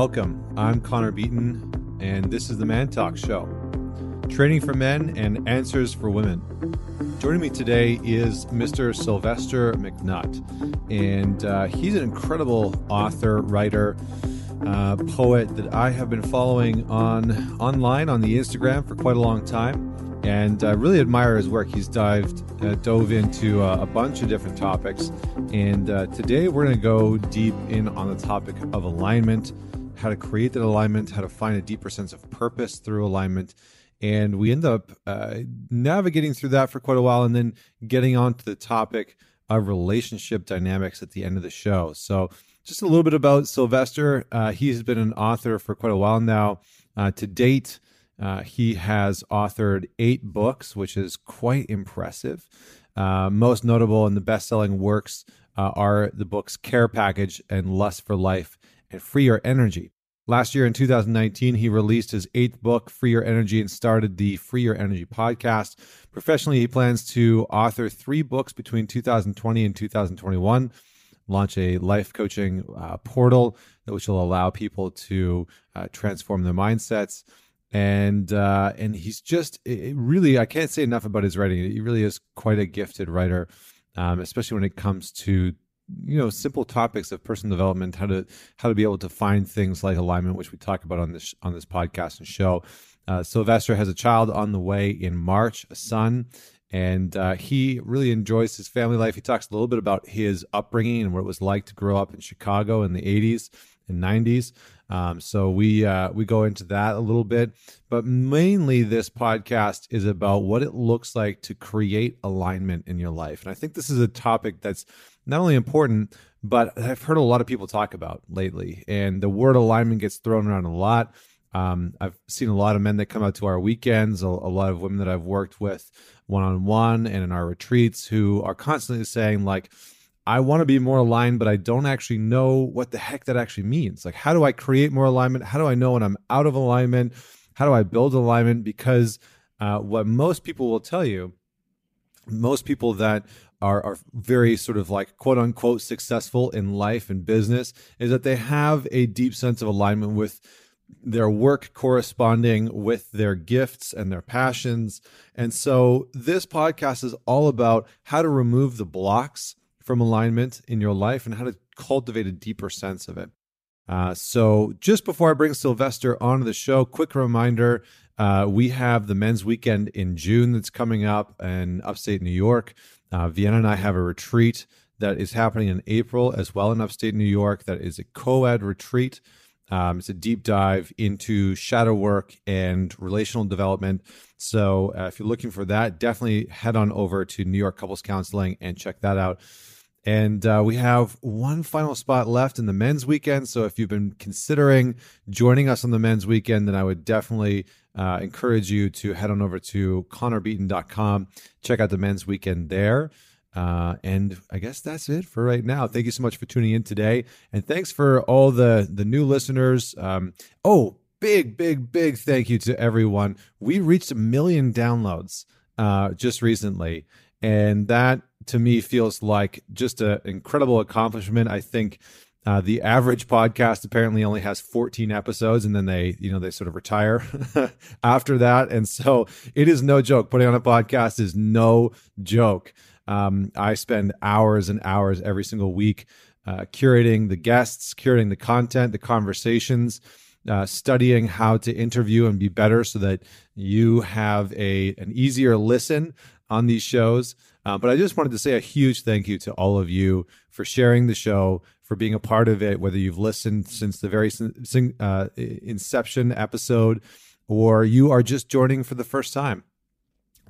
Welcome. I'm Connor Beaton, and this is the Man Talk Show training for men and answers for women. Joining me today is Mr. Sylvester McNutt, and uh, he's an incredible author, writer, uh, poet that I have been following on online on the Instagram for quite a long time and I really admire his work. He's dived, uh, dove into uh, a bunch of different topics, and uh, today we're going to go deep in on the topic of alignment, how to create that alignment, how to find a deeper sense of purpose through alignment, and we end up uh, navigating through that for quite a while, and then getting on to the topic of relationship dynamics at the end of the show. So, just a little bit about Sylvester. Uh, he's been an author for quite a while now. Uh, to date. Uh, he has authored eight books, which is quite impressive. Uh, most notable and the best selling works uh, are the books Care Package and Lust for Life and Free Your Energy. Last year in 2019, he released his eighth book, Free Your Energy, and started the Free Your Energy podcast. Professionally, he plans to author three books between 2020 and 2021 launch a life coaching uh, portal which will allow people to uh, transform their mindsets and uh, and he's just really I can't say enough about his writing. He really is quite a gifted writer, um, especially when it comes to you know simple topics of personal development, how to how to be able to find things like alignment, which we talk about on this on this podcast and show. Uh, Sylvester has a child on the way in March, a son, and uh, he really enjoys his family life. He talks a little bit about his upbringing and what it was like to grow up in Chicago in the 80s and 90s. Um, so we uh, we go into that a little bit, but mainly this podcast is about what it looks like to create alignment in your life. And I think this is a topic that's not only important, but I've heard a lot of people talk about lately. And the word alignment gets thrown around a lot. Um, I've seen a lot of men that come out to our weekends, a, a lot of women that I've worked with one on one and in our retreats who are constantly saying like I want to be more aligned, but I don't actually know what the heck that actually means. Like, how do I create more alignment? How do I know when I'm out of alignment? How do I build alignment? Because uh, what most people will tell you, most people that are, are very sort of like quote unquote successful in life and business is that they have a deep sense of alignment with their work corresponding with their gifts and their passions. And so this podcast is all about how to remove the blocks from alignment in your life and how to cultivate a deeper sense of it. Uh, so, just before I bring Sylvester onto the show, quick reminder uh, we have the men's weekend in June that's coming up in upstate New York. Uh, Vienna and I have a retreat that is happening in April as well in upstate New York. That is a co ed retreat. Um, it's a deep dive into shadow work and relational development. So, uh, if you're looking for that, definitely head on over to New York Couples Counseling and check that out. And uh, we have one final spot left in the men's weekend. So if you've been considering joining us on the men's weekend, then I would definitely uh, encourage you to head on over to connorbeaton.com, check out the men's weekend there. Uh, and I guess that's it for right now. Thank you so much for tuning in today, and thanks for all the the new listeners. Um, oh, big, big, big thank you to everyone. We reached a million downloads uh, just recently, and that to me feels like just an incredible accomplishment. I think uh, the average podcast apparently only has 14 episodes, and then they, you know, they sort of retire after that. And so it is no joke. Putting on a podcast is no joke. Um, I spend hours and hours every single week uh, curating the guests, curating the content, the conversations. Uh, studying how to interview and be better so that you have a an easier listen on these shows. Uh, but I just wanted to say a huge thank you to all of you for sharing the show, for being a part of it, whether you've listened since the very uh, inception episode or you are just joining for the first time.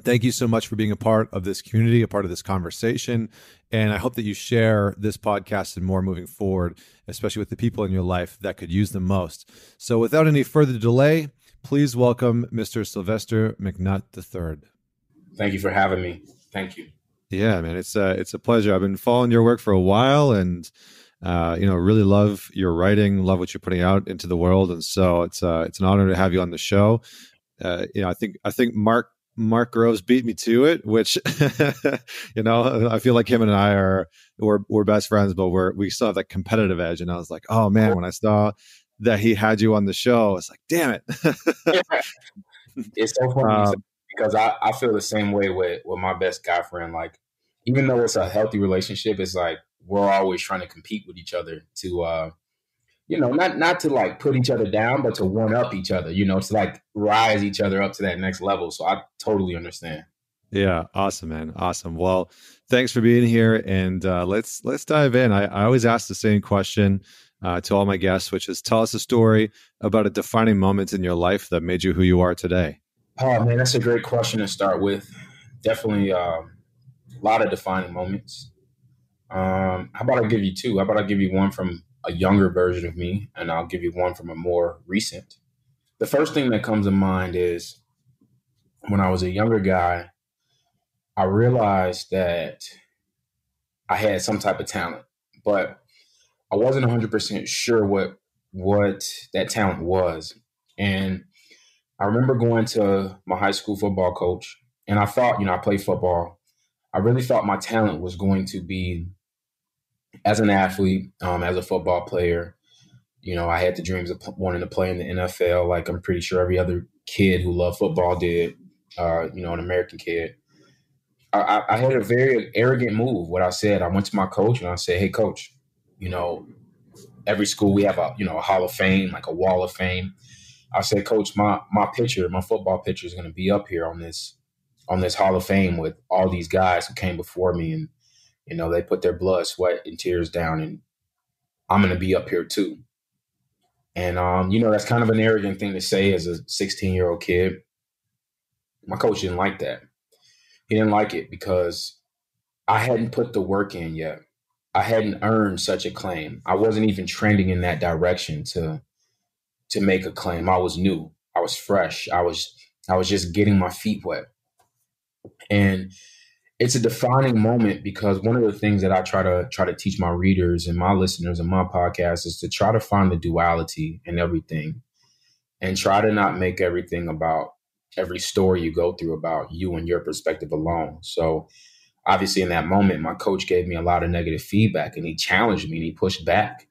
Thank you so much for being a part of this community, a part of this conversation. And I hope that you share this podcast and more moving forward, especially with the people in your life that could use them most. So, without any further delay, please welcome Mr. Sylvester McNutt III. Thank you for having me. Thank you. Yeah, man, it's a uh, it's a pleasure. I've been following your work for a while, and uh, you know, really love your writing, love what you're putting out into the world, and so it's uh, it's an honor to have you on the show. Uh, you know, I think I think Mark Mark Groves beat me to it, which you know, I feel like him and I are we're we're best friends, but we're we still have that competitive edge. And I was like, oh man, when I saw that he had you on the show. It's like, damn it. it's so funny um, because I, I feel the same way with, with my best guy friend. Like, even though it's a healthy relationship, it's like we're always trying to compete with each other to uh you know, not not to like put each other down, but to one up each other, you know, to like rise each other up to that next level. So I totally understand. Yeah, awesome, man, awesome. Well, thanks for being here, and uh, let's let's dive in. I, I always ask the same question uh, to all my guests, which is tell us a story about a defining moment in your life that made you who you are today. Oh man, that's a great question to start with. Definitely uh, a lot of defining moments. Um, how about I give you two? How about I give you one from a younger version of me, and I'll give you one from a more recent. The first thing that comes to mind is when I was a younger guy, I realized that I had some type of talent, but I wasn't 100% sure what what that talent was. And I remember going to my high school football coach, and I thought, you know, I played football. I really thought my talent was going to be as an athlete, um, as a football player, you know, I had the dreams of wanting to play in the NFL, like I'm pretty sure every other kid who loved football did. Uh, you know, an American kid. I, I, had a very arrogant move. What I said, I went to my coach and I said, "Hey, coach, you know, every school we have a you know a Hall of Fame, like a Wall of Fame." I said, "Coach, my my picture, my football picture is going to be up here on this on this Hall of Fame with all these guys who came before me and you know, they put their blood, sweat, and tears down, and I'm going to be up here too. And um, you know, that's kind of an arrogant thing to say as a 16 year old kid. My coach didn't like that. He didn't like it because I hadn't put the work in yet. I hadn't earned such a claim. I wasn't even trending in that direction to to make a claim. I was new. I was fresh. I was I was just getting my feet wet. And it's a defining moment because one of the things that I try to try to teach my readers and my listeners and my podcast is to try to find the duality in everything and try to not make everything about every story you go through about you and your perspective alone. So obviously in that moment, my coach gave me a lot of negative feedback and he challenged me and he pushed back.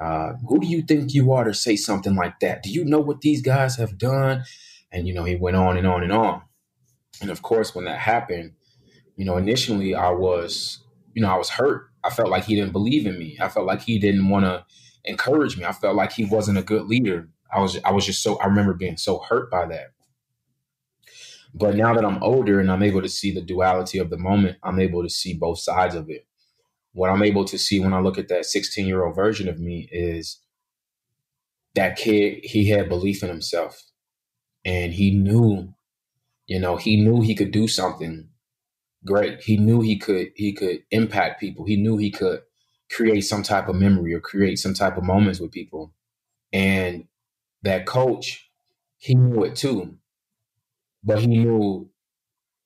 Uh, who do you think you are to say something like that? Do you know what these guys have done? And you know, he went on and on and on. And of course, when that happened, you know, initially I was, you know, I was hurt. I felt like he didn't believe in me. I felt like he didn't want to encourage me. I felt like he wasn't a good leader. I was I was just so I remember being so hurt by that. But now that I'm older and I'm able to see the duality of the moment, I'm able to see both sides of it. What I'm able to see when I look at that 16 year old version of me is that kid, he had belief in himself and he knew, you know, he knew he could do something great. He knew he could he could impact people. He knew he could create some type of memory or create some type of moments with people. And that coach, he knew it too. But he knew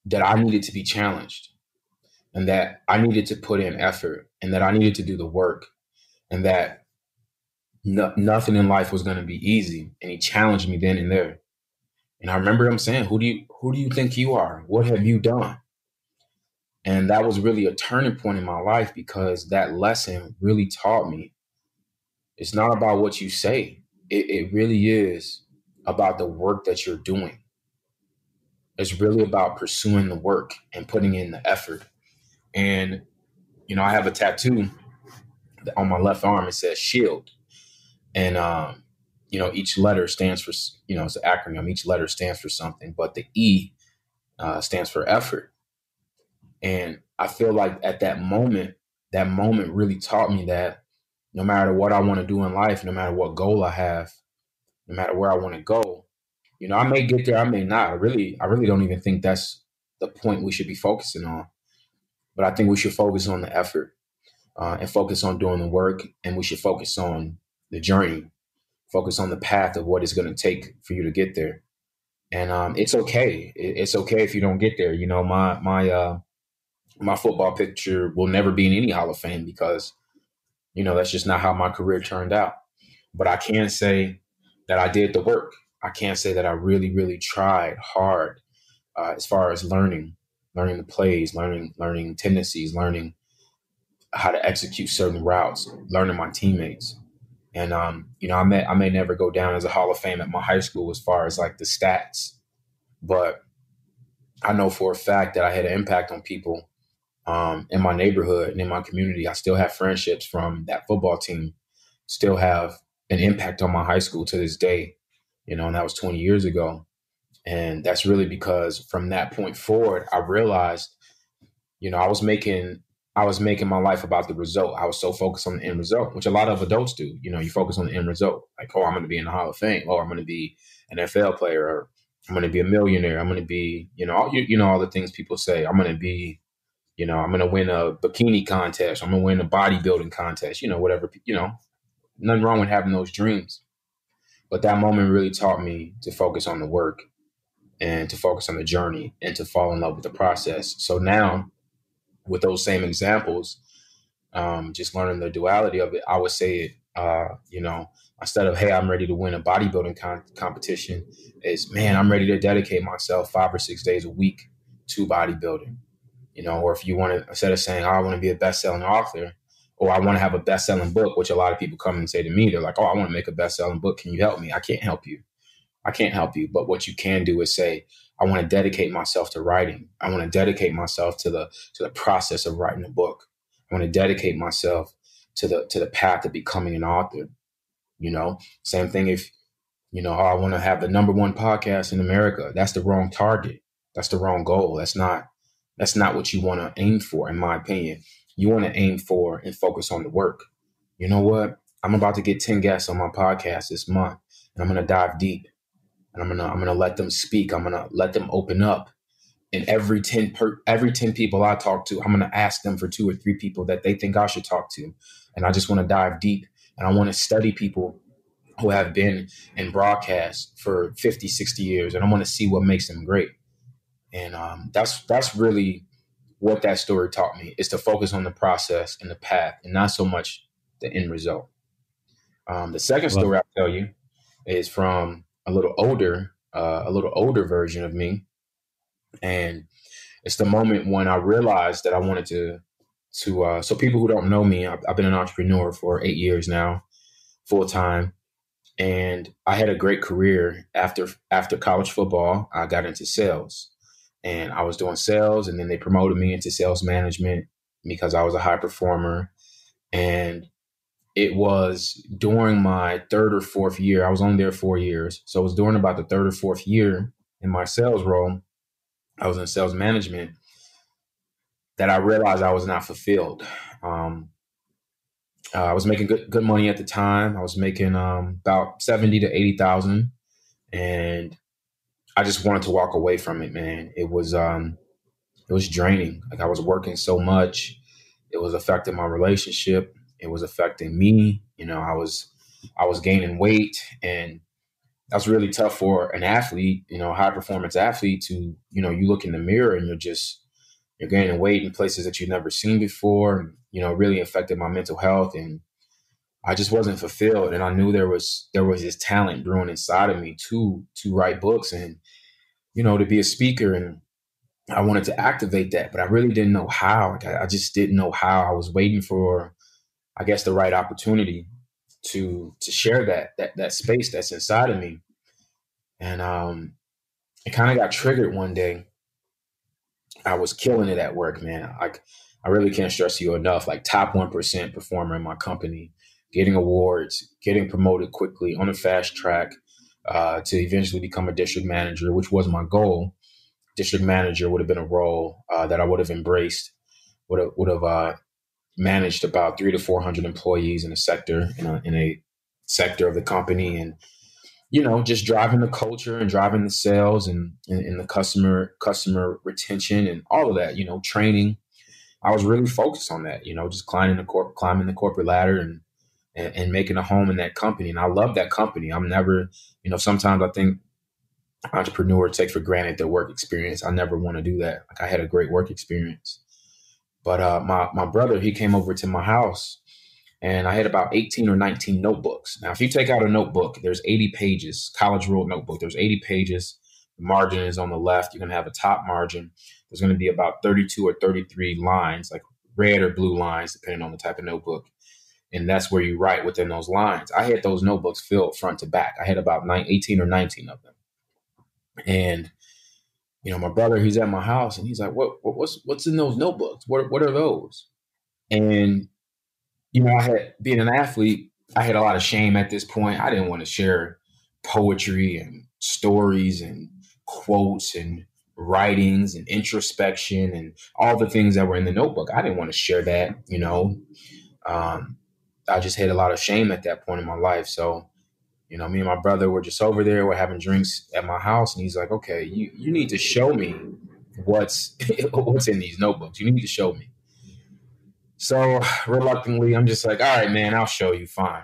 that I needed to be challenged and that I needed to put in effort and that I needed to do the work and that no, nothing in life was going to be easy. And he challenged me then and there. And I remember him saying, "Who do you who do you think you are? What have you done?" And that was really a turning point in my life because that lesson really taught me it's not about what you say, it, it really is about the work that you're doing. It's really about pursuing the work and putting in the effort. And, you know, I have a tattoo on my left arm, it says shield. And, um, you know, each letter stands for, you know, it's an acronym. Each letter stands for something, but the E uh, stands for effort. And I feel like at that moment, that moment really taught me that no matter what I want to do in life, no matter what goal I have, no matter where I want to go, you know, I may get there, I may not. I really, I really don't even think that's the point we should be focusing on. But I think we should focus on the effort uh, and focus on doing the work, and we should focus on the journey, focus on the path of what it's going to take for you to get there. And um, it's okay. It's okay if you don't get there. You know, my my uh, my football picture will never be in any Hall of Fame because, you know, that's just not how my career turned out. But I can say that I did the work. I can't say that I really, really tried hard uh, as far as learning, learning the plays, learning, learning tendencies, learning how to execute certain routes, learning my teammates. And um, you know, I may I may never go down as a Hall of Fame at my high school as far as like the stats, but I know for a fact that I had an impact on people um, in my neighborhood and in my community. I still have friendships from that football team, still have an impact on my high school to this day, you know, and that was 20 years ago. And that's really because from that point forward, I realized, you know, I was making I was making my life about the result. I was so focused on the end result, which a lot of adults do. You know, you focus on the end result. Like, oh, I'm going to be in the Hall of Fame. Oh, I'm going to be an NFL player. Or I'm going to be a millionaire. I'm going to be, you know, all, you, you know, all the things people say. I'm going to be, you know, I'm going to win a bikini contest. I'm going to win a bodybuilding contest. You know, whatever. You know, nothing wrong with having those dreams. But that moment really taught me to focus on the work and to focus on the journey and to fall in love with the process. So now, with those same examples, um, just learning the duality of it, I would say it, uh, you know, instead of, hey, I'm ready to win a bodybuilding con- competition, is, man, I'm ready to dedicate myself five or six days a week to bodybuilding. You know, or if you want to, instead of saying, oh, I want to be a best selling author, or I want to have a best selling book, which a lot of people come and say to me, they're like, oh, I want to make a best selling book. Can you help me? I can't help you. I can't help you. But what you can do is say, I want to dedicate myself to writing. I want to dedicate myself to the to the process of writing a book. I want to dedicate myself to the to the path of becoming an author. You know, same thing if you know, oh, I want to have the number one podcast in America. That's the wrong target. That's the wrong goal. That's not that's not what you want to aim for, in my opinion. You want to aim for and focus on the work. You know what? I'm about to get 10 guests on my podcast this month, and I'm going to dive deep and I'm gonna I'm gonna let them speak. I'm gonna let them open up. And every ten per every ten people I talk to, I'm gonna ask them for two or three people that they think I should talk to, and I just want to dive deep and I want to study people who have been in broadcast for 50, 60 years, and I want to see what makes them great. And um, that's that's really what that story taught me is to focus on the process and the path, and not so much the end result. Um, the second story I'll tell you is from a little older, uh, a little older version of me, and it's the moment when I realized that I wanted to to uh, so people who don't know me, I've, I've been an entrepreneur for eight years now, full time, and I had a great career after after college football. I got into sales, and I was doing sales, and then they promoted me into sales management because I was a high performer, and it was during my third or fourth year. I was only there four years. So it was during about the third or fourth year in my sales role. I was in sales management that I realized I was not fulfilled. Um, uh, I was making good good money at the time. I was making um, about seventy to eighty thousand, and I just wanted to walk away from it. Man, it was um, it was draining. Like I was working so much, it was affecting my relationship it was affecting me. You know, I was I was gaining weight and that's really tough for an athlete, you know, high performance athlete to, you know, you look in the mirror and you're just you're gaining weight in places that you've never seen before. And, you know, really affected my mental health and I just wasn't fulfilled. And I knew there was there was this talent brewing inside of me to to write books and, you know, to be a speaker and I wanted to activate that, but I really didn't know how. Like I, I just didn't know how. I was waiting for I guess the right opportunity to to share that that that space that's inside of me. And um it kind of got triggered one day. I was killing it at work, man. Like I really can't stress you enough. Like top one percent performer in my company, getting awards, getting promoted quickly on a fast track uh, to eventually become a district manager, which was my goal. District manager would have been a role uh, that I would have embraced, would have would have uh, managed about three to four hundred employees in a sector in a, in a sector of the company, and you know, just driving the culture and driving the sales and, and, and the customer customer retention and all of that. You know, training. I was really focused on that. You know, just climbing the corp- climbing the corporate ladder and, and and making a home in that company. And I love that company. I'm never, you know, sometimes I think entrepreneurs take for granted their work experience. I never want to do that. Like I had a great work experience. But uh, my my brother he came over to my house, and I had about eighteen or nineteen notebooks. Now, if you take out a notebook, there's eighty pages. College ruled notebook. There's eighty pages. The margin is on the left. You're gonna have a top margin. There's gonna be about thirty-two or thirty-three lines, like red or blue lines, depending on the type of notebook. and that's where you write within those lines. I had those notebooks filled front to back. I had about nine, 18 or 19 of them. And, you know, my brother, he's at my house and he's like, what, what what's, what's in those notebooks? What, what are those? And, you know, I had being an athlete, I had a lot of shame at this point. I didn't want to share poetry and stories and quotes and writings and introspection and all the things that were in the notebook. I didn't want to share that, you know. Um, I just had a lot of shame at that point in my life. So, you know, me and my brother were just over there, we're having drinks at my house, and he's like, Okay, you, you need to show me what's what's in these notebooks. You need to show me. So reluctantly, I'm just like, all right, man, I'll show you. Fine.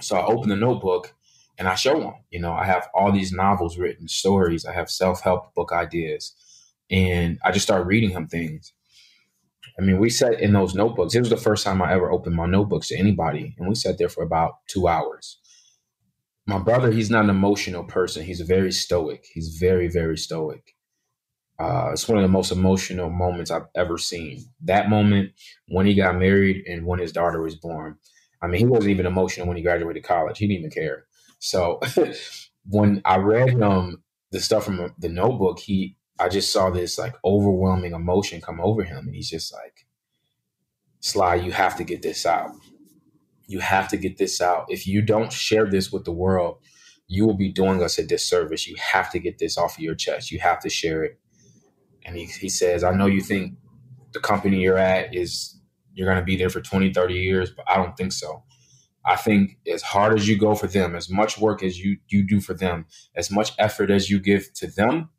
So I open the notebook and I show him. You know, I have all these novels written, stories. I have self help book ideas, and I just start reading him things. I mean, we sat in those notebooks. It was the first time I ever opened my notebooks to anybody, and we sat there for about two hours. My brother, he's not an emotional person. He's very stoic. He's very, very stoic. Uh, it's one of the most emotional moments I've ever seen. That moment when he got married and when his daughter was born. I mean, he wasn't even emotional when he graduated college. He didn't even care. So when I read him the stuff from the notebook, he I just saw this like overwhelming emotion come over him, and he's just like, "Sly, you have to get this out. You have to get this out. If you don't share this with the world, you will be doing us a disservice. You have to get this off of your chest. You have to share it." And he, he says, "I know you think the company you're at is you're going to be there for 20, 30 years, but I don't think so." I think as hard as you go for them, as much work as you you do for them, as much effort as you give to them,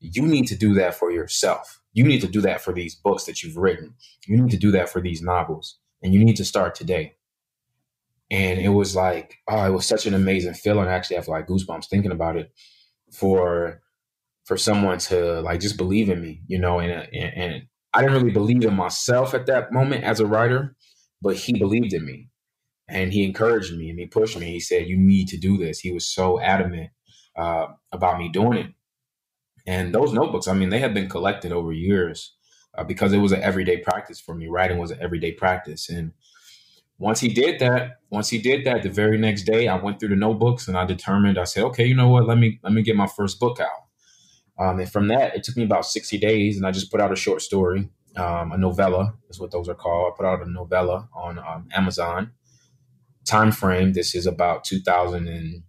you need to do that for yourself. You need to do that for these books that you've written. You need to do that for these novels, and you need to start today. And it was like, oh, it was such an amazing feeling. Actually, I actually have like goosebumps thinking about it. For for someone to like just believe in me, you know, and and, and I didn't really believe in myself at that moment as a writer, but he believed in me and he encouraged me and he pushed me. He said, "You need to do this." He was so adamant uh, about me doing it. And those notebooks, I mean, they have been collected over years uh, because it was an everyday practice for me. Writing was an everyday practice, and once he did that, once he did that, the very next day, I went through the notebooks and I determined. I said, "Okay, you know what? Let me let me get my first book out." Um, and from that, it took me about sixty days, and I just put out a short story, um, a novella is what those are called. I put out a novella on um, Amazon time frame, this is about 2000 and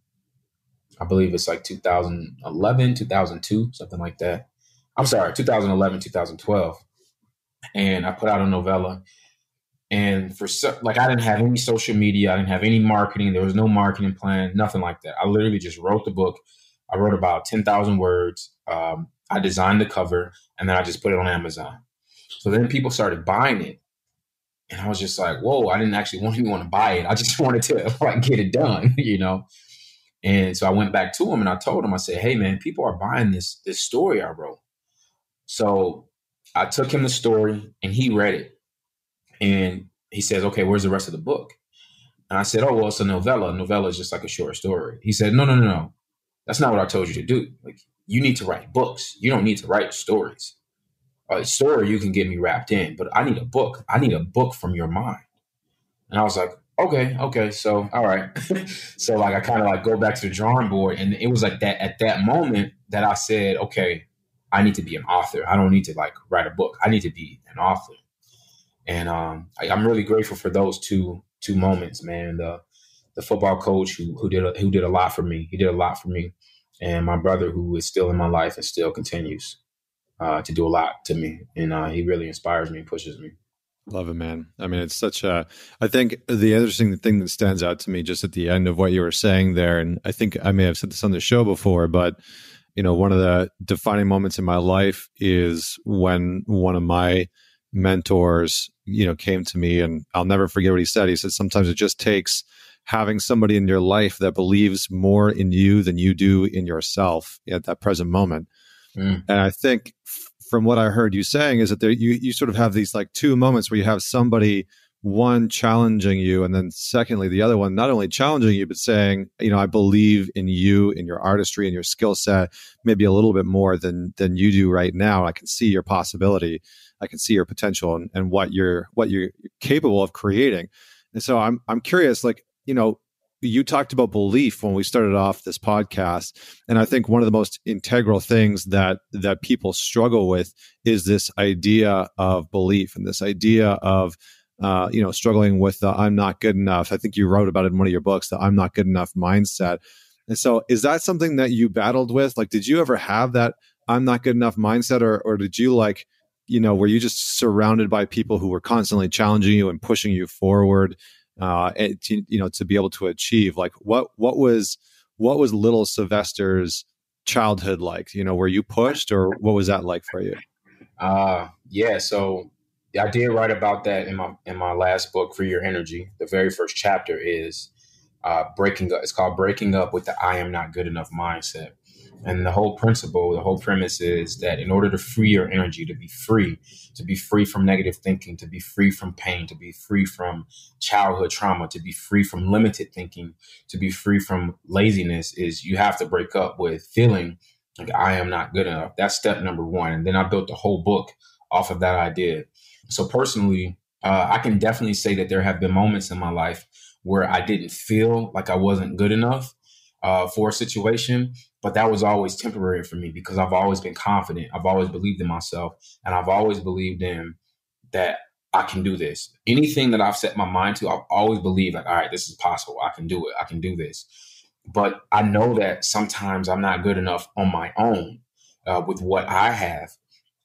I believe it's like 2011, 2002, something like that. I'm sorry, 2011, 2012. And I put out a novella. And for like, I didn't have any social media, I didn't have any marketing. There was no marketing plan, nothing like that. I literally just wrote the book. I wrote about 10,000 words. Um, I designed the cover and then I just put it on Amazon. So then people started buying it and I was just like, whoa, I didn't actually want anyone to buy it. I just wanted to like get it done, you know. And so I went back to him and I told him, I said, hey man, people are buying this this story I wrote. So I took him the story and he read it. And he says, okay, where's the rest of the book? And I said, oh, well, it's a novella. A novella is just like a short story. He said, no, no, no, no. That's not what I told you to do. Like, you need to write books. You don't need to write stories a story you can get me wrapped in, but I need a book. I need a book from your mind. And I was like, okay, okay, so all right. so like I kind of like go back to the drawing board, and it was like that at that moment that I said, okay, I need to be an author. I don't need to like write a book. I need to be an author. And um, I, am really grateful for those two two moments, man. The the football coach who who did a, who did a lot for me. He did a lot for me, and my brother who is still in my life and still continues uh, to do a lot to me, and uh, he really inspires me and pushes me. Love it, man. I mean, it's such a. I think the interesting thing that stands out to me just at the end of what you were saying there, and I think I may have said this on the show before, but you know, one of the defining moments in my life is when one of my mentors, you know, came to me, and I'll never forget what he said. He said, "Sometimes it just takes having somebody in your life that believes more in you than you do in yourself at that present moment." Mm. And I think from what I heard you saying is that there you you sort of have these like two moments where you have somebody one challenging you and then secondly the other one not only challenging you but saying you know i believe in you in your artistry and your skill set maybe a little bit more than than you do right now. I can see your possibility. I can see your potential and, and what you're what you're capable of creating. And so I'm I'm curious, like, you know, you talked about belief when we started off this podcast and i think one of the most integral things that that people struggle with is this idea of belief and this idea of uh, you know struggling with the i'm not good enough i think you wrote about it in one of your books the i'm not good enough mindset and so is that something that you battled with like did you ever have that i'm not good enough mindset or or did you like you know were you just surrounded by people who were constantly challenging you and pushing you forward uh, to, you know, to be able to achieve. Like, what what was what was little Sylvester's childhood like? You know, were you pushed, or what was that like for you? Uh, yeah. So I did write about that in my in my last book, Free Your Energy. The very first chapter is uh, breaking up. It's called Breaking Up with the I Am Not Good Enough mindset. And the whole principle, the whole premise is that in order to free your energy, to be free, to be free from negative thinking, to be free from pain, to be free from childhood trauma, to be free from limited thinking, to be free from laziness, is you have to break up with feeling like I am not good enough. That's step number one. And then I built the whole book off of that idea. So personally, uh, I can definitely say that there have been moments in my life where I didn't feel like I wasn't good enough uh, for a situation, but that was always temporary for me because I've always been confident. I've always believed in myself, and I've always believed in that I can do this. Anything that I've set my mind to, I've always believed like, all right, this is possible. I can do it. I can do this. But I know that sometimes I'm not good enough on my own uh, with what I have.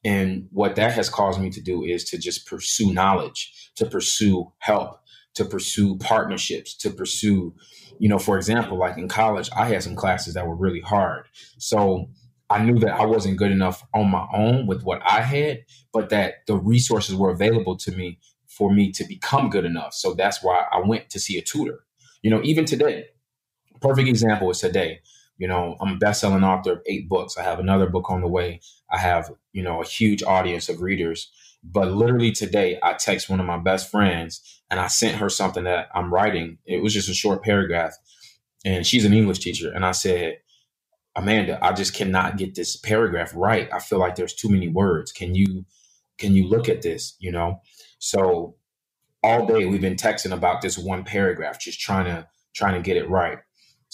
And what that has caused me to do is to just pursue knowledge, to pursue help, to pursue partnerships, to pursue, you know, for example, like in college, I had some classes that were really hard. So I knew that I wasn't good enough on my own with what I had, but that the resources were available to me for me to become good enough. So that's why I went to see a tutor. You know, even today, perfect example is today. You know, I'm a best-selling author of eight books. I have another book on the way. I have, you know, a huge audience of readers. But literally today, I text one of my best friends and I sent her something that I'm writing. It was just a short paragraph. And she's an English teacher. And I said, Amanda, I just cannot get this paragraph right. I feel like there's too many words. Can you can you look at this? You know? So all day we've been texting about this one paragraph, just trying to trying to get it right.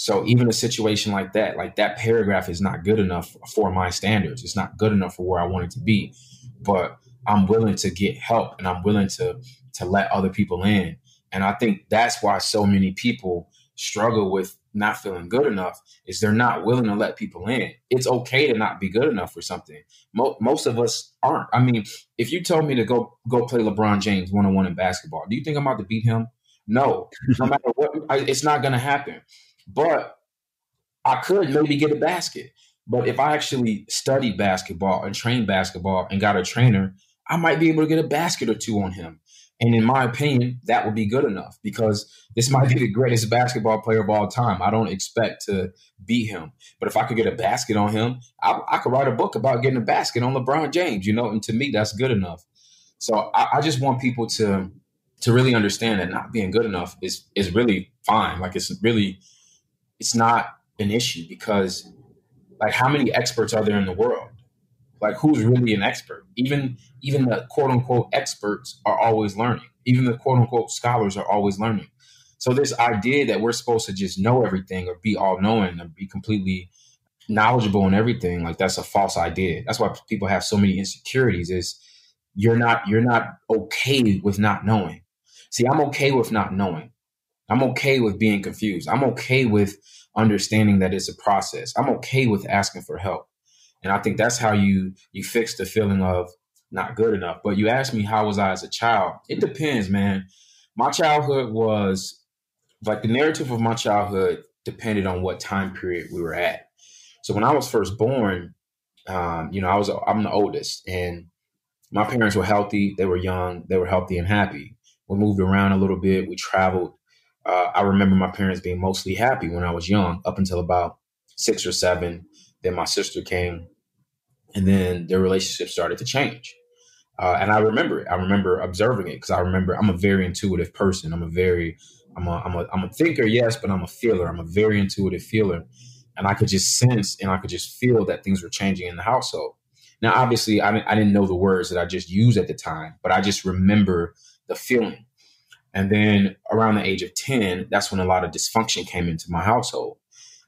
So even a situation like that, like that paragraph is not good enough for my standards. It's not good enough for where I want it to be. But I'm willing to get help and I'm willing to to let other people in. And I think that's why so many people struggle with not feeling good enough is they're not willing to let people in. It's okay to not be good enough for something. Mo- most of us aren't. I mean, if you told me to go go play LeBron James one on one in basketball, do you think I'm about to beat him? No, no matter what, I, it's not going to happen. But I could maybe get a basket. But if I actually studied basketball and trained basketball and got a trainer I might be able to get a basket or two on him. And in my opinion, that would be good enough because this might be the greatest basketball player of all time. I don't expect to beat him. But if I could get a basket on him, I, I could write a book about getting a basket on LeBron James, you know, and to me, that's good enough. So I, I just want people to to really understand that not being good enough is is really fine. Like it's really it's not an issue because like how many experts are there in the world? like who's really an expert? Even even the quote unquote experts are always learning. Even the quote unquote scholars are always learning. So this idea that we're supposed to just know everything or be all knowing or be completely knowledgeable in everything like that's a false idea. That's why people have so many insecurities is you're not you're not okay with not knowing. See i'm okay with not knowing i'm okay with being confused i'm okay with understanding that it's a process i'm okay with asking for help and I think that's how you you fix the feeling of not good enough. But you asked me how was I as a child? It depends, man. My childhood was like the narrative of my childhood depended on what time period we were at. So when I was first born, um, you know, I was I'm the oldest, and my parents were healthy. They were young. They were healthy and happy. We moved around a little bit. We traveled. Uh, I remember my parents being mostly happy when I was young, up until about six or seven. Then my sister came, and then their relationship started to change. Uh, and I remember it. I remember observing it because I remember I'm a very intuitive person. I'm a very, I'm a, I'm a, I'm a thinker, yes, but I'm a feeler. I'm a very intuitive feeler, and I could just sense and I could just feel that things were changing in the household. Now, obviously, I, I didn't know the words that I just used at the time, but I just remember the feeling. And then around the age of 10, that's when a lot of dysfunction came into my household.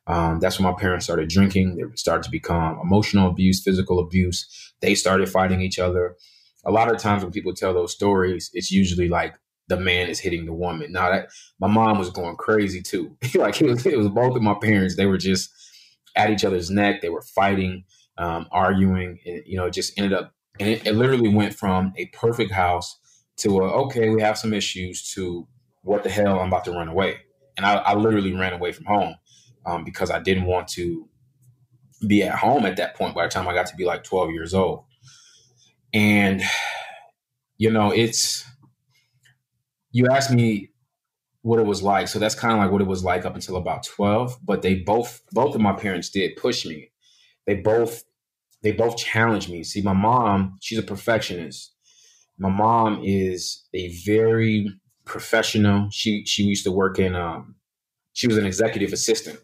Um, that's when my parents started drinking. They started to become emotional abuse, physical abuse. They started fighting each other. A lot of times when people tell those stories, it's usually like the man is hitting the woman. Now that my mom was going crazy too. like it was, it was both of my parents. They were just at each other's neck. They were fighting, um, arguing, and you know, it just ended up. And it, it literally went from a perfect house to a, okay, we have some issues to what the hell, I'm about to run away. And I, I literally ran away from home um, because I didn't want to be at home at that point by the time I got to be like 12 years old. And, you know, it's, you asked me what it was like. So that's kind of like what it was like up until about 12. But they both, both of my parents did push me. They both, they both challenged me. See, my mom, she's a perfectionist. My mom is a very professional. She she used to work in um she was an executive assistant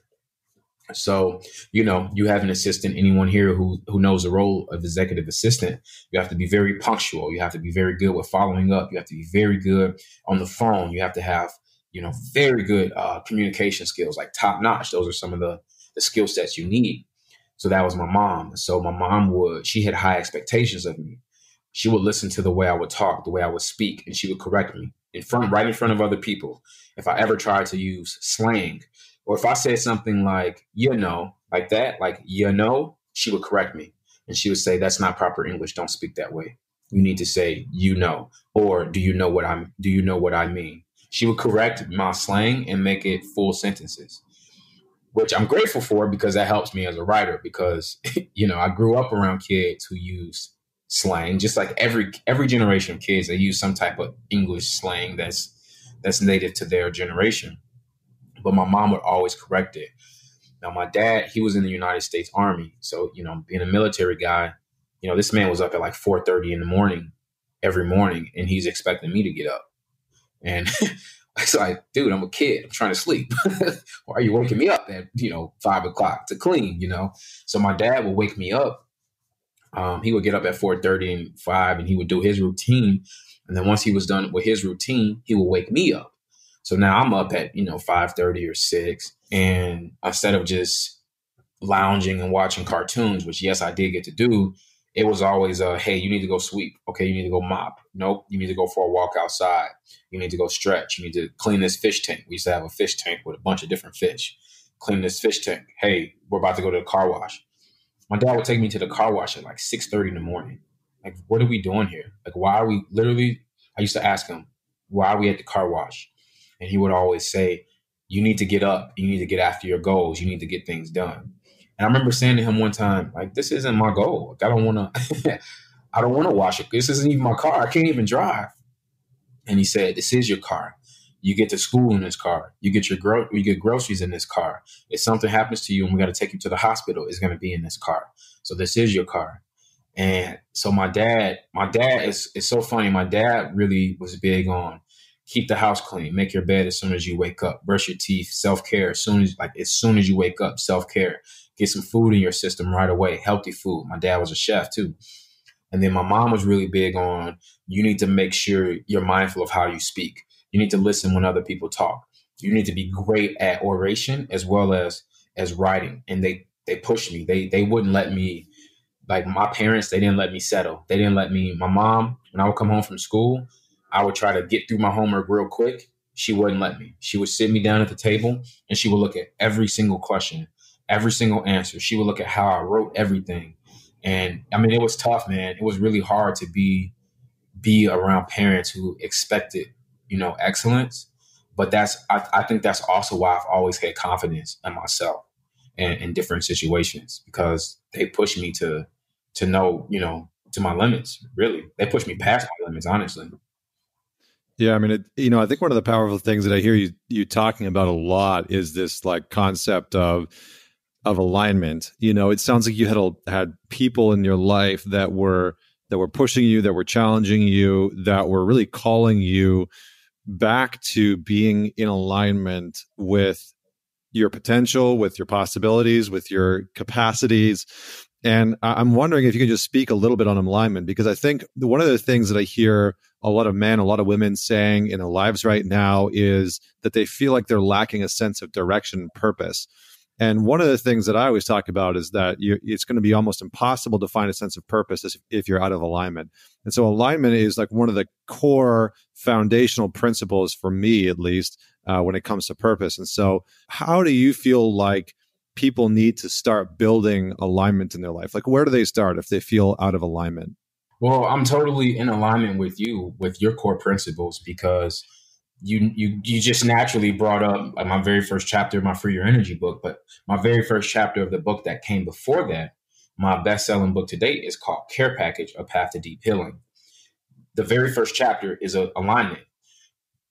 so, you know, you have an assistant, anyone here who, who knows the role of executive assistant, you have to be very punctual. You have to be very good with following up. You have to be very good on the phone. You have to have, you know, very good uh, communication skills, like top notch. Those are some of the, the skill sets you need. So that was my mom. So my mom would, she had high expectations of me. She would listen to the way I would talk, the way I would speak, and she would correct me in front, right in front of other people. If I ever tried to use slang, or if I said something like, you know, like that, like, you know, she would correct me. And she would say, that's not proper English. Don't speak that way. You need to say, you know, or do you know what I'm, do you know what I mean? She would correct my slang and make it full sentences, which I'm grateful for because that helps me as a writer because, you know, I grew up around kids who use slang, just like every, every generation of kids, they use some type of English slang that's, that's native to their generation but my mom would always correct it. Now, my dad, he was in the United States Army, so you know, being a military guy, you know, this man was up at like four thirty in the morning every morning, and he's expecting me to get up. And it's like, dude, I'm a kid. I'm trying to sleep. Why are you waking me up at you know five o'clock to clean? You know, so my dad would wake me up. Um, he would get up at four thirty and five, and he would do his routine. And then once he was done with his routine, he would wake me up. So now I'm up at, you know, 5:30 or 6 and instead of just lounging and watching cartoons, which yes, I did get to do, it was always uh, hey, you need to go sweep. Okay, you need to go mop. Nope, you need to go for a walk outside. You need to go stretch. You need to clean this fish tank. We used to have a fish tank with a bunch of different fish. Clean this fish tank. Hey, we're about to go to the car wash. My dad would take me to the car wash at like 6:30 in the morning. Like, what are we doing here? Like, why are we literally? I used to ask him, why are we at the car wash? And he would always say, You need to get up. You need to get after your goals. You need to get things done. And I remember saying to him one time, like, this isn't my goal. Like, I don't want to, I don't want to wash it. This isn't even my car. I can't even drive. And he said, This is your car. You get to school in this car. You get your gro- you get groceries in this car. If something happens to you and we got to take you to the hospital, it's going to be in this car. So this is your car. And so my dad, my dad is it's so funny. My dad really was big on keep the house clean, make your bed as soon as you wake up, brush your teeth, self care as soon as like as soon as you wake up, self care, get some food in your system right away, healthy food. My dad was a chef too. And then my mom was really big on you need to make sure you're mindful of how you speak. You need to listen when other people talk. You need to be great at oration as well as as writing. And they they pushed me. They they wouldn't let me like my parents, they didn't let me settle. They didn't let me my mom, when I would come home from school, I would try to get through my homework real quick. She wouldn't let me. She would sit me down at the table and she would look at every single question, every single answer. She would look at how I wrote everything. And I mean, it was tough, man. It was really hard to be be around parents who expected, you know, excellence. But that's I, I think that's also why I've always had confidence in myself and in different situations because they push me to to know, you know, to my limits. Really, they push me past my limits. Honestly. Yeah, I mean, it, you know, I think one of the powerful things that I hear you you talking about a lot is this like concept of of alignment. You know, it sounds like you had a, had people in your life that were that were pushing you, that were challenging you, that were really calling you back to being in alignment with your potential, with your possibilities, with your capacities. And I'm wondering if you can just speak a little bit on alignment because I think one of the things that I hear a lot of men, a lot of women saying in their lives right now is that they feel like they're lacking a sense of direction and purpose. And one of the things that I always talk about is that it's going to be almost impossible to find a sense of purpose if you're out of alignment. And so, alignment is like one of the core foundational principles for me, at least, uh, when it comes to purpose. And so, how do you feel like people need to start building alignment in their life? Like, where do they start if they feel out of alignment? Well, I'm totally in alignment with you, with your core principles, because you you you just naturally brought up my very first chapter of my free your energy book but my very first chapter of the book that came before that my best-selling book to date is called care package a path to deep healing. The very first chapter is a alignment.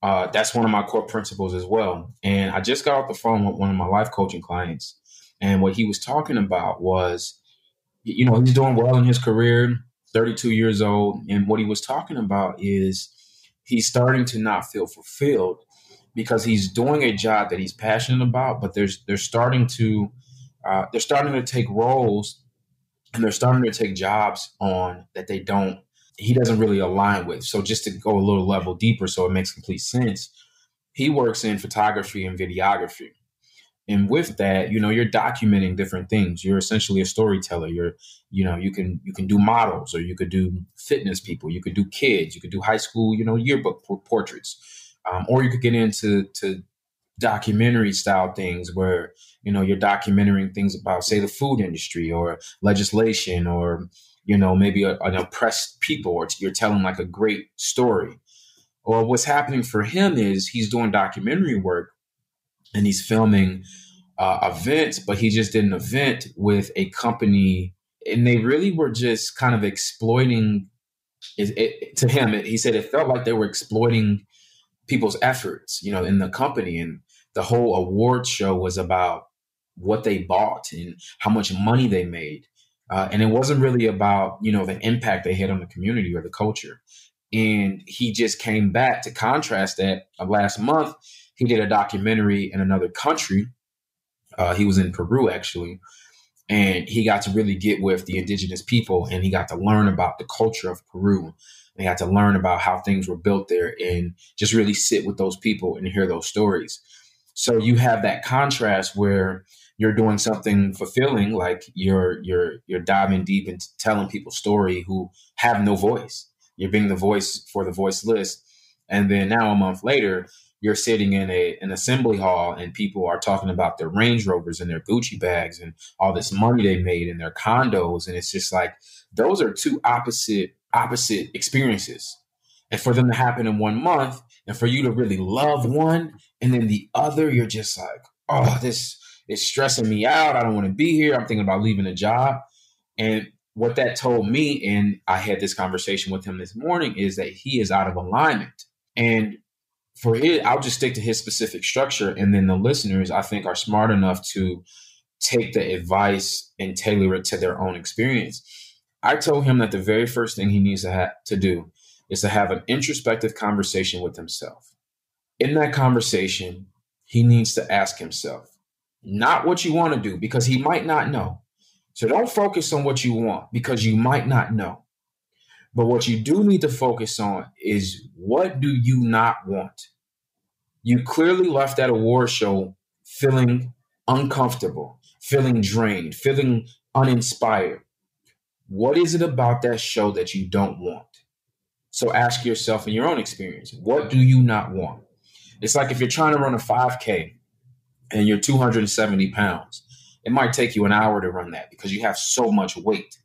Uh, that's one of my core principles as well. And i just got off the phone with one of my life coaching clients and what he was talking about was you know he's doing well in his career 32 years old and what he was talking about is he's starting to not feel fulfilled because he's doing a job that he's passionate about, but there's they're starting to uh, they're starting to take roles and they're starting to take jobs on that they don't he doesn't really align with. So just to go a little level deeper, so it makes complete sense, he works in photography and videography. And with that, you know, you're documenting different things. You're essentially a storyteller. You're, you know, you can you can do models, or you could do fitness people. You could do kids. You could do high school, you know, yearbook portraits, um, or you could get into to documentary style things where you know you're documenting things about, say, the food industry or legislation, or you know, maybe a, an oppressed people, or you're telling like a great story. Or what's happening for him is he's doing documentary work and he's filming uh, events, but he just did an event with a company, and they really were just kind of exploiting. It, it, to him, it, he said it felt like they were exploiting people's efforts, you know, in the company, and the whole award show was about what they bought and how much money they made. Uh, and it wasn't really about you know the impact they had on the community or the culture and he just came back to contrast that uh, last month he did a documentary in another country. Uh, he was in Peru actually, and he got to really get with the indigenous people, and he got to learn about the culture of Peru. And got to learn about how things were built there, and just really sit with those people and hear those stories. So you have that contrast where you're doing something fulfilling, like you're you're you're diving deep into telling people story who have no voice. You're being the voice for the voiceless, and then now a month later, you're sitting in a an assembly hall and people are talking about their Range Rovers and their Gucci bags and all this money they made and their condos and it's just like those are two opposite opposite experiences. And for them to happen in one month and for you to really love one and then the other you're just like, "Oh, this is stressing me out. I don't want to be here. I'm thinking about leaving a job." And what that told me and I had this conversation with him this morning is that he is out of alignment. And for it, I'll just stick to his specific structure. And then the listeners, I think, are smart enough to take the advice and tailor it to their own experience. I told him that the very first thing he needs to, ha- to do is to have an introspective conversation with himself. In that conversation, he needs to ask himself, not what you want to do, because he might not know. So don't focus on what you want because you might not know. But what you do need to focus on is what do you not want? You clearly left that award show feeling uncomfortable, feeling drained, feeling uninspired. What is it about that show that you don't want? So ask yourself in your own experience, what do you not want? It's like if you're trying to run a 5K and you're 270 pounds, it might take you an hour to run that because you have so much weight.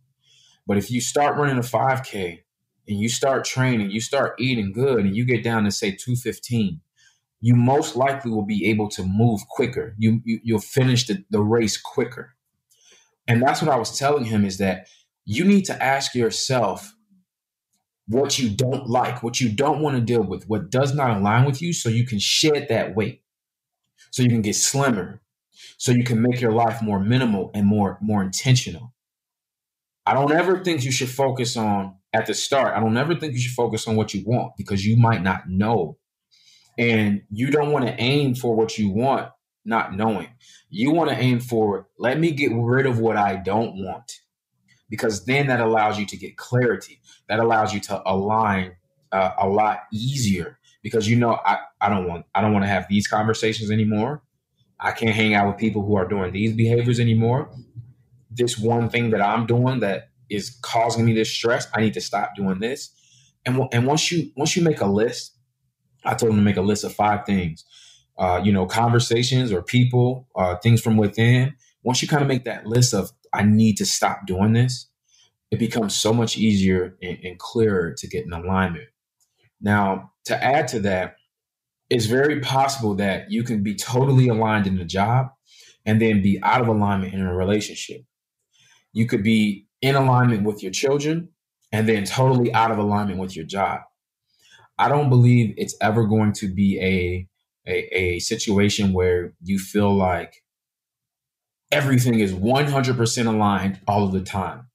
But if you start running a 5K and you start training, you start eating good, and you get down to say 215, you most likely will be able to move quicker. You, you you'll finish the, the race quicker. And that's what I was telling him is that you need to ask yourself what you don't like, what you don't want to deal with, what does not align with you, so you can shed that weight, so you can get slimmer, so you can make your life more minimal and more more intentional. I don't ever think you should focus on at the start. I don't ever think you should focus on what you want because you might not know. And you don't want to aim for what you want, not knowing. You want to aim for, let me get rid of what I don't want. Because then that allows you to get clarity. That allows you to align uh, a lot easier because you know I, I don't want I don't want to have these conversations anymore. I can't hang out with people who are doing these behaviors anymore. This one thing that I'm doing that is causing me this stress, I need to stop doing this. And and once you once you make a list, I told him to make a list of five things. Uh, you know, conversations or people, uh, things from within. Once you kind of make that list of I need to stop doing this, it becomes so much easier and, and clearer to get in alignment. Now, to add to that, it's very possible that you can be totally aligned in a job and then be out of alignment in a relationship. You could be in alignment with your children and then totally out of alignment with your job. I don't believe it's ever going to be a, a, a situation where you feel like everything is 100% aligned all of the time.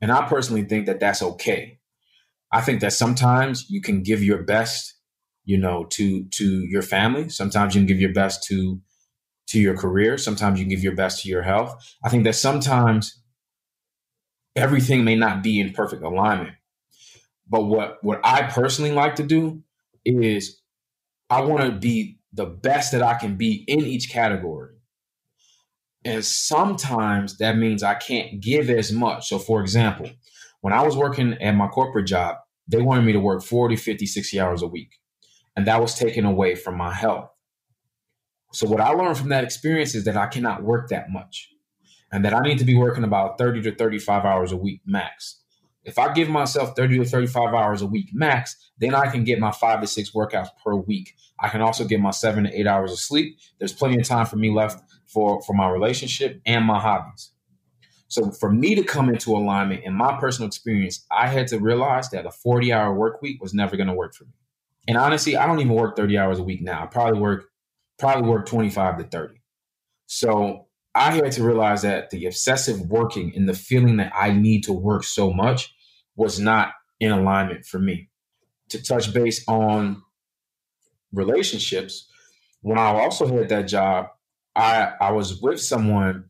And I personally think that that's okay. I think that sometimes you can give your best, you know, to to your family. Sometimes you can give your best to to your career. Sometimes you can give your best to your health. I think that sometimes everything may not be in perfect alignment. But what what I personally like to do is I want to be the best that I can be in each category. And sometimes that means I can't give as much. So for example, when I was working at my corporate job, they wanted me to work 40, 50, 60 hours a week. And that was taken away from my health. So, what I learned from that experience is that I cannot work that much and that I need to be working about 30 to 35 hours a week max. If I give myself 30 to 35 hours a week max, then I can get my five to six workouts per week. I can also get my seven to eight hours of sleep. There's plenty of time for me left for, for my relationship and my hobbies. So for me to come into alignment in my personal experience, I had to realize that a 40 hour work week was never going to work for me. And honestly, I don't even work 30 hours a week now. I probably work probably work 25 to 30. So I had to realize that the obsessive working and the feeling that I need to work so much was not in alignment for me. To touch base on relationships, when I also had that job, I I was with someone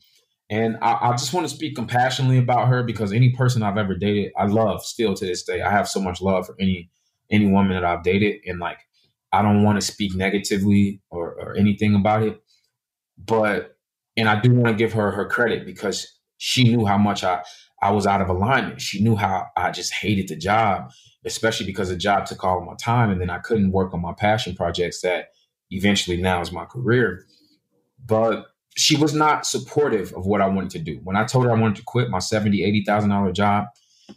and I, I, just want to speak compassionately about her because any person I've ever dated, I love still to this day. I have so much love for any any woman that I've dated, and like I don't want to speak negatively or, or anything about it. But and I do want to give her her credit because she knew how much I I was out of alignment. She knew how I just hated the job, especially because the job took all of my time, and then I couldn't work on my passion projects that eventually now is my career. But she was not supportive of what I wanted to do. When I told her I wanted to quit my seventy, eighty thousand dollar job,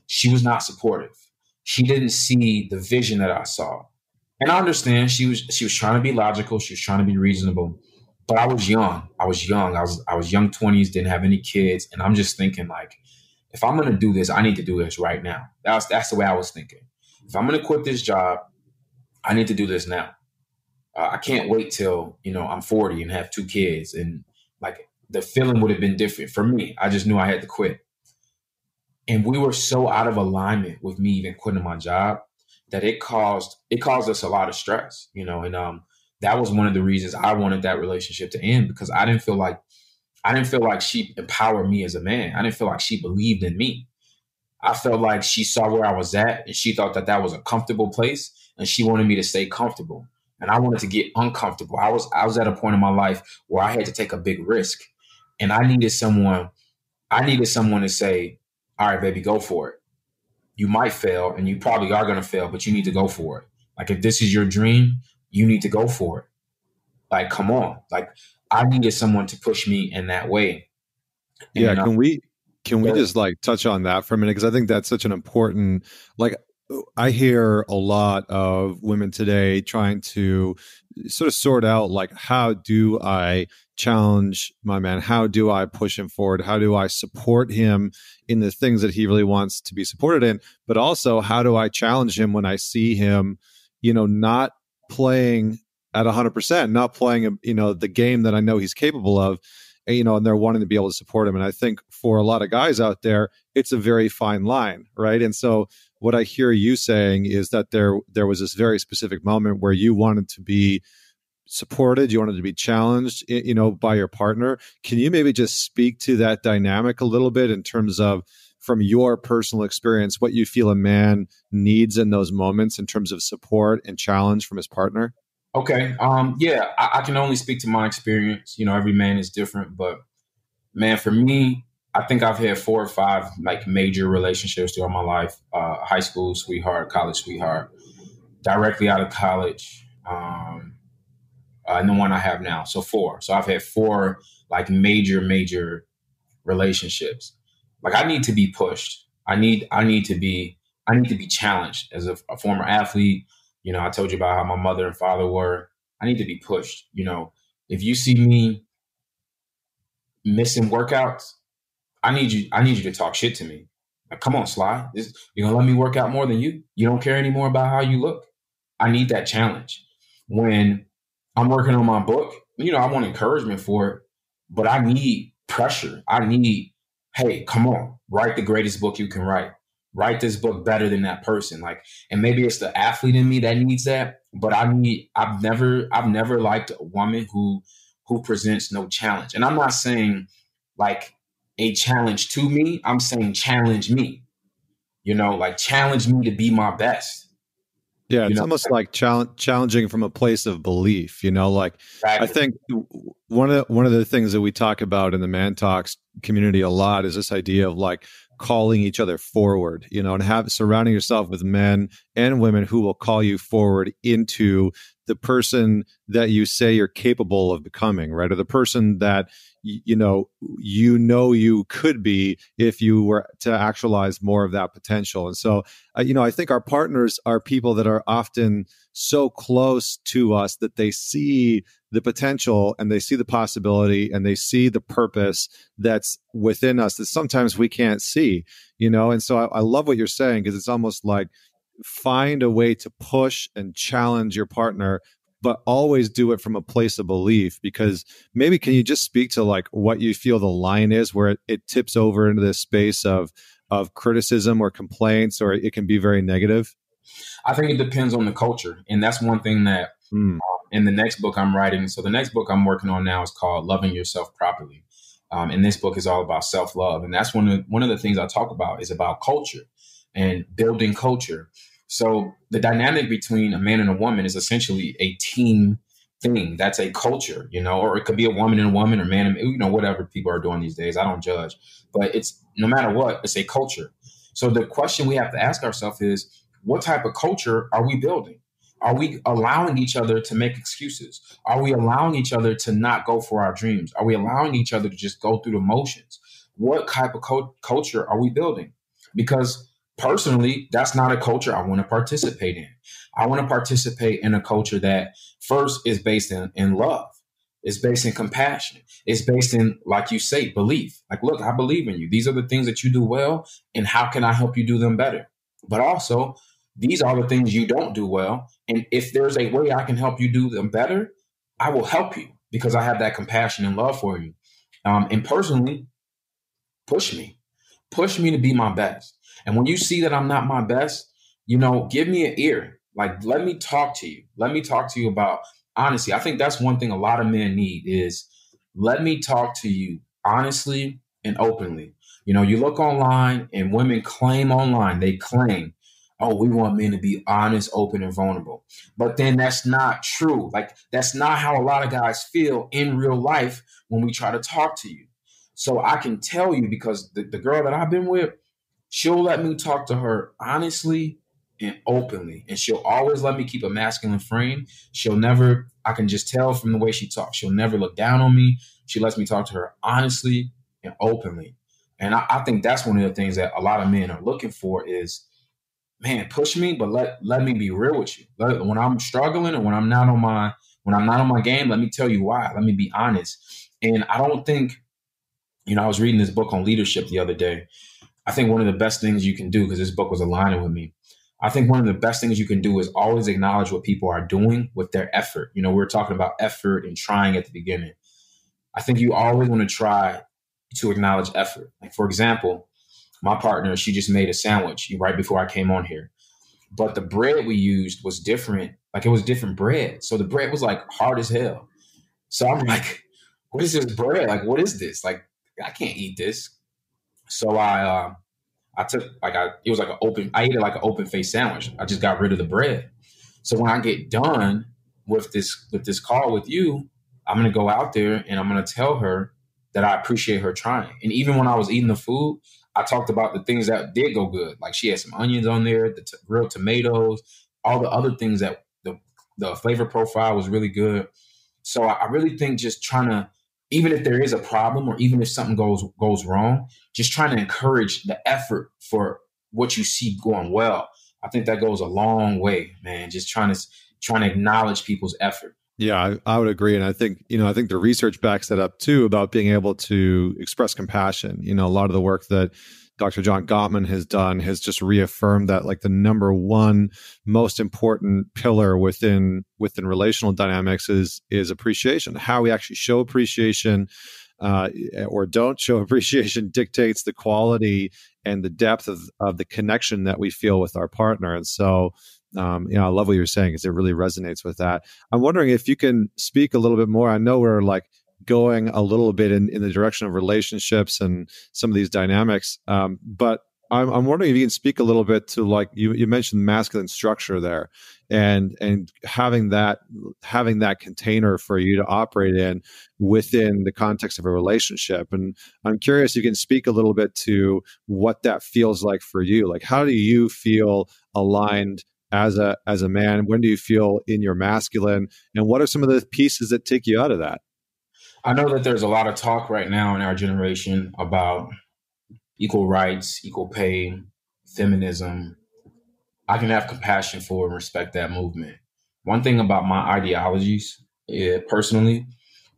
she was not supportive. She didn't see the vision that I saw. And I understand she was she was trying to be logical, she was trying to be reasonable. But I was young. I was young. I was I was young 20s, didn't have any kids. And I'm just thinking like, if I'm gonna do this, I need to do this right now. That's that's the way I was thinking. If I'm gonna quit this job, I need to do this now. Uh, I can't wait till you know I'm 40 and have two kids and like the feeling would have been different for me. I just knew I had to quit. And we were so out of alignment with me even quitting my job that it caused it caused us a lot of stress, you know, and um that was one of the reasons I wanted that relationship to end because I didn't feel like I didn't feel like she empowered me as a man. I didn't feel like she believed in me. I felt like she saw where I was at and she thought that that was a comfortable place and she wanted me to stay comfortable and I wanted to get uncomfortable. I was I was at a point in my life where I had to take a big risk, and I needed someone. I needed someone to say, "All right, baby, go for it. You might fail, and you probably are going to fail, but you need to go for it. Like if this is your dream, you need to go for it. Like, come on. Like I needed someone to push me in that way. And, yeah, can we can we just like touch on that for a minute because I think that's such an important like I hear a lot of women today trying to sort of sort out like how do I challenge my man? How do I push him forward? How do I support him in the things that he really wants to be supported in? But also, how do I challenge him when I see him, you know, not playing at 100%, not playing, um, you know, the game that I know he's capable of? Eh, you know, and they're wanting to be able to support him. And I think for a lot of guys out there, it's a very fine line, right? And so what I hear you saying is that there there was this very specific moment where you wanted to be supported, you wanted to be challenged, eh, you know, by your partner. Can you maybe just speak to that dynamic a little bit in terms of from your personal experience what you feel a man needs in those moments in terms of support and challenge from his partner? Okay. Um, yeah, I, I can only speak to my experience. You know, every man is different, but man, for me, I think I've had four or five like major relationships throughout my life. Uh, high school sweetheart, college sweetheart, directly out of college, um, uh, and the one I have now. So four. So I've had four like major, major relationships. Like I need to be pushed. I need I need to be I need to be challenged as a, a former athlete. You know, I told you about how my mother and father were. I need to be pushed. You know, if you see me missing workouts, I need you. I need you to talk shit to me. Like, come on, Sly. This, you're gonna let me work out more than you. You don't care anymore about how you look. I need that challenge. When I'm working on my book, you know, I want encouragement for it, but I need pressure. I need, hey, come on, write the greatest book you can write. Write this book better than that person. Like, and maybe it's the athlete in me that needs that, but I need. I've never, I've never liked a woman who, who presents no challenge. And I'm not saying like a challenge to me. I'm saying challenge me. You know, like challenge me to be my best. Yeah, it's know? almost like challenge, challenging from a place of belief. You know, like exactly. I think one of the, one of the things that we talk about in the ManTalks community a lot is this idea of like calling each other forward. You know, and have surrounding yourself with men and women who will call you forward into the person that you say you're capable of becoming, right? Or the person that you know you know you could be if you were to actualize more of that potential. And so uh, you know i think our partners are people that are often so close to us that they see the potential and they see the possibility and they see the purpose that's within us that sometimes we can't see you know? And so i, I love what you're saying because it's almost like find a way to push and challenge your partner but always do it from a place of belief because maybe can you just speak to like what you feel the line is where it, it tips over into this space of of criticism or complaints or it can be very negative i think it depends on the culture and that's one thing that mm. in the next book i'm writing so the next book i'm working on now is called loving yourself properly um, and this book is all about self-love and that's one of one of the things i talk about is about culture and building culture so the dynamic between a man and a woman is essentially a team thing. That's a culture, you know, or it could be a woman and a woman or man and you know whatever people are doing these days. I don't judge, but it's no matter what, it's a culture. So the question we have to ask ourselves is, what type of culture are we building? Are we allowing each other to make excuses? Are we allowing each other to not go for our dreams? Are we allowing each other to just go through the motions? What type of co- culture are we building? Because personally, that's not a culture I want to participate in. I want to participate in a culture that first is based in, in love. It's based in compassion. It's based in, like you say, belief. Like, look, I believe in you. These are the things that you do well, and how can I help you do them better? But also, these are the things you don't do well. And if there's a way I can help you do them better, I will help you because I have that compassion and love for you. Um, and personally, push me, push me to be my best. And when you see that I'm not my best, you know, give me an ear. Like, let me talk to you. Let me talk to you about honesty. I think that's one thing a lot of men need is let me talk to you honestly and openly. You know, you look online and women claim online, they claim, oh, we want men to be honest, open, and vulnerable. But then that's not true. Like, that's not how a lot of guys feel in real life when we try to talk to you. So I can tell you because the, the girl that I've been with, she'll let me talk to her honestly and openly. And she'll always let me keep a masculine frame. She'll never, I can just tell from the way she talks, she'll never look down on me. She lets me talk to her honestly and openly. And I, I think that's one of the things that a lot of men are looking for is, man, push me, but let let me be real with you. Let, when I'm struggling and when I'm not on my when I'm not on my game, let me tell you why. Let me be honest. And I don't think, you know, I was reading this book on leadership the other day, I think one of the best things you can do, because this book was aligning with me, I think one of the best things you can do is always acknowledge what people are doing with their effort. You know, we are talking about effort and trying at the beginning. I think you always want to try to acknowledge effort. Like, for example, my partner, she just made a sandwich right before I came on here. But the bread we used was different. Like, it was different bread. So the bread was like hard as hell. So I'm like, what is this bread? Like, what is this? Like, I can't eat this. So I uh, I took like I it was like an open I ate it like an open face sandwich. I just got rid of the bread. So when I get done with this with this call with you, I'm gonna go out there and I'm gonna tell her that I appreciate her trying. And even when I was eating the food, I talked about the things that did go good. Like she had some onions on there, the t- grilled tomatoes, all the other things that the the flavor profile was really good. So I, I really think just trying to even if there is a problem or even if something goes goes wrong, just trying to encourage the effort for what you see going well. I think that goes a long way, man. Just trying to trying to acknowledge people's effort. Yeah, I, I, would agree, and I think you know I think the research backs that up too about being able to express compassion. You know, a lot of the work that Dr. John Gottman has done has just reaffirmed that like the number one most important pillar within within relational dynamics is is appreciation. How we actually show appreciation uh, or don't show appreciation dictates the quality and the depth of, of the connection that we feel with our partner. And so, um, you know, I love what you're saying because it really resonates with that. I'm wondering if you can speak a little bit more. I know we're like going a little bit in, in the direction of relationships and some of these dynamics. Um, but I'm, I'm wondering if you can speak a little bit to like you, you mentioned masculine structure there and and having that having that container for you to operate in within the context of a relationship. And i'm curious if you can speak a little bit to what that feels like for you. Like how do you feel aligned as a as a man? When do you feel in your masculine? And what are some of the pieces that take you out of that I know that there's a lot of talk right now in our generation about equal rights, equal pay, feminism. I can have compassion for and respect that movement. One thing about my ideologies eh, personally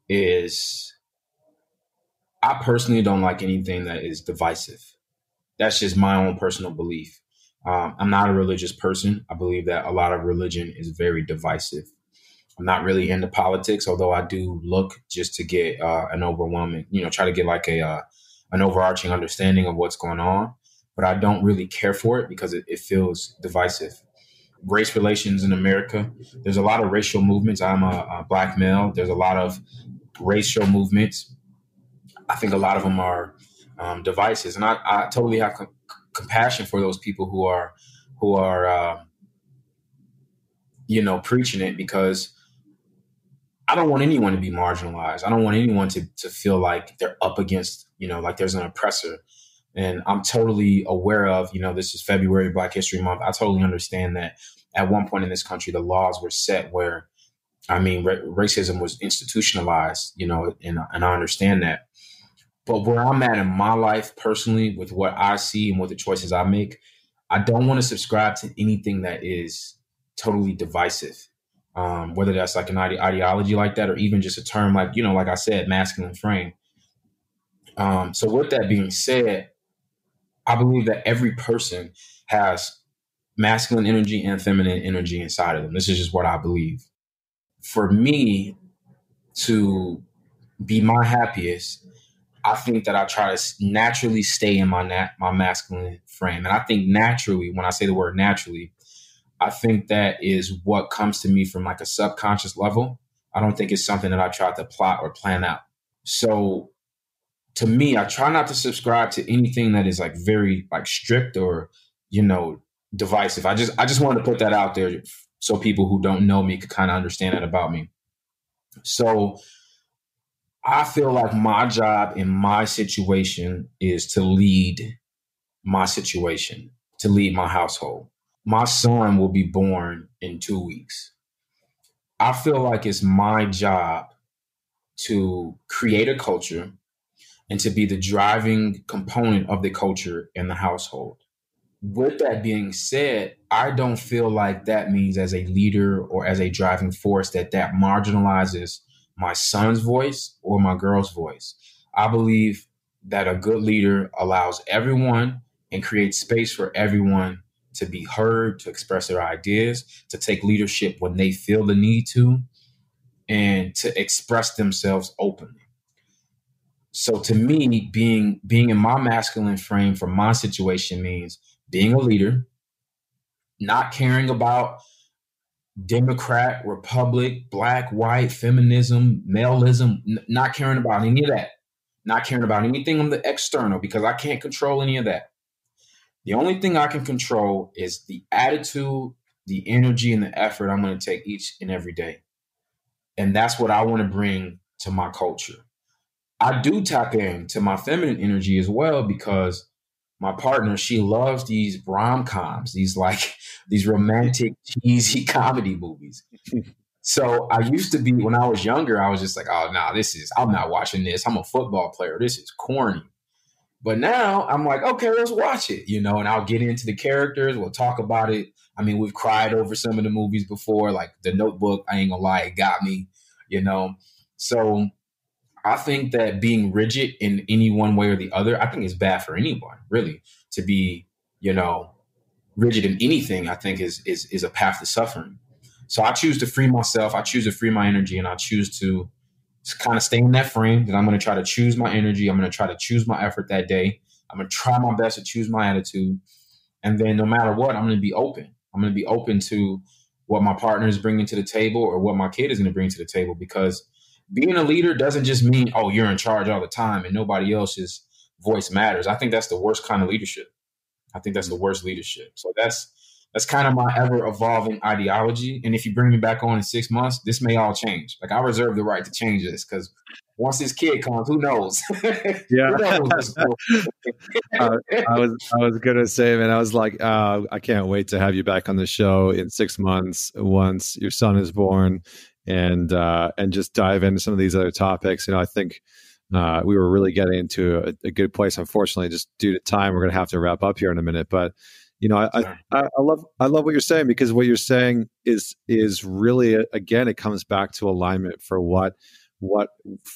is I personally don't like anything that is divisive. That's just my own personal belief. Um, I'm not a religious person. I believe that a lot of religion is very divisive. I'm not really into politics, although I do look just to get uh, an overwhelming, you know, try to get like a uh, an overarching understanding of what's going on. But I don't really care for it because it, it feels divisive. Race relations in America, there's a lot of racial movements. I'm a, a black male. There's a lot of racial movements. I think a lot of them are um, devices, and I, I totally have co- compassion for those people who are who are uh, you know preaching it because I don't want anyone to be marginalized. I don't want anyone to to feel like they're up against, you know, like there's an oppressor. And I'm totally aware of, you know, this is February Black History Month. I totally understand that at one point in this country, the laws were set where, I mean, ra- racism was institutionalized, you know, and, and I understand that. But where I'm at in my life personally, with what I see and what the choices I make, I don't want to subscribe to anything that is totally divisive um, whether that's like an ide- ideology like that or even just a term like you know like i said masculine frame. Um, so with that being said i believe that every person has masculine energy and feminine energy inside of them. This is just what i believe. For me to be my happiest i think that i try to naturally stay in my nat- my masculine frame. And i think naturally when i say the word naturally I think that is what comes to me from like a subconscious level. I don't think it's something that I try to plot or plan out. So to me, I try not to subscribe to anything that is like very like strict or, you know, divisive. I just I just wanted to put that out there so people who don't know me could kind of understand that about me. So I feel like my job in my situation is to lead my situation, to lead my household my son will be born in two weeks. I feel like it's my job to create a culture and to be the driving component of the culture in the household. With that being said, I don't feel like that means as a leader or as a driving force that that marginalizes my son's voice or my girl's voice. I believe that a good leader allows everyone and creates space for everyone to be heard, to express their ideas, to take leadership when they feel the need to, and to express themselves openly. So to me, being being in my masculine frame for my situation means being a leader, not caring about Democrat, Republic, black, white, feminism, maleism, n- not caring about any of that. Not caring about anything on the external because I can't control any of that The only thing I can control is the attitude, the energy, and the effort I'm going to take each and every day. And that's what I want to bring to my culture. I do tap into my feminine energy as well because my partner, she loves these rom coms, these like these romantic, cheesy comedy movies. So I used to be when I was younger, I was just like, oh no, nah, this is I'm not watching this. I'm a football player. This is corny. But now I'm like, okay, let's watch it, you know, and I'll get into the characters. We'll talk about it. I mean, we've cried over some of the movies before, like The Notebook. I ain't gonna lie, it got me, you know. So I think that being rigid in any one way or the other, I think is bad for anyone, really. To be, you know, rigid in anything, I think is is is a path to suffering. So I choose to free myself. I choose to free my energy, and I choose to kind of stay in that frame. That I'm going to try to choose my energy. I'm going to try to choose my effort that day. I'm going to try my best to choose my attitude, and then no matter what, I'm going to be open. I'm going to be open to what my partner is bringing to the table or what my kid is going to bring to the table because being a leader doesn't just mean oh you're in charge all the time and nobody else's voice matters i think that's the worst kind of leadership i think that's the worst leadership so that's that's kind of my ever evolving ideology. And if you bring me back on in six months, this may all change. Like I reserve the right to change this because once this kid comes, who knows? Yeah. who knows uh, I was I was gonna say, man, I was like, uh, I can't wait to have you back on the show in six months once your son is born, and uh, and just dive into some of these other topics. You know, I think. Uh, we were really getting into a, a good place. Unfortunately, just due to time, we're going to have to wrap up here in a minute. But you know, I, I, I, love I love what you're saying because what you're saying is is really uh, again it comes back to alignment for what what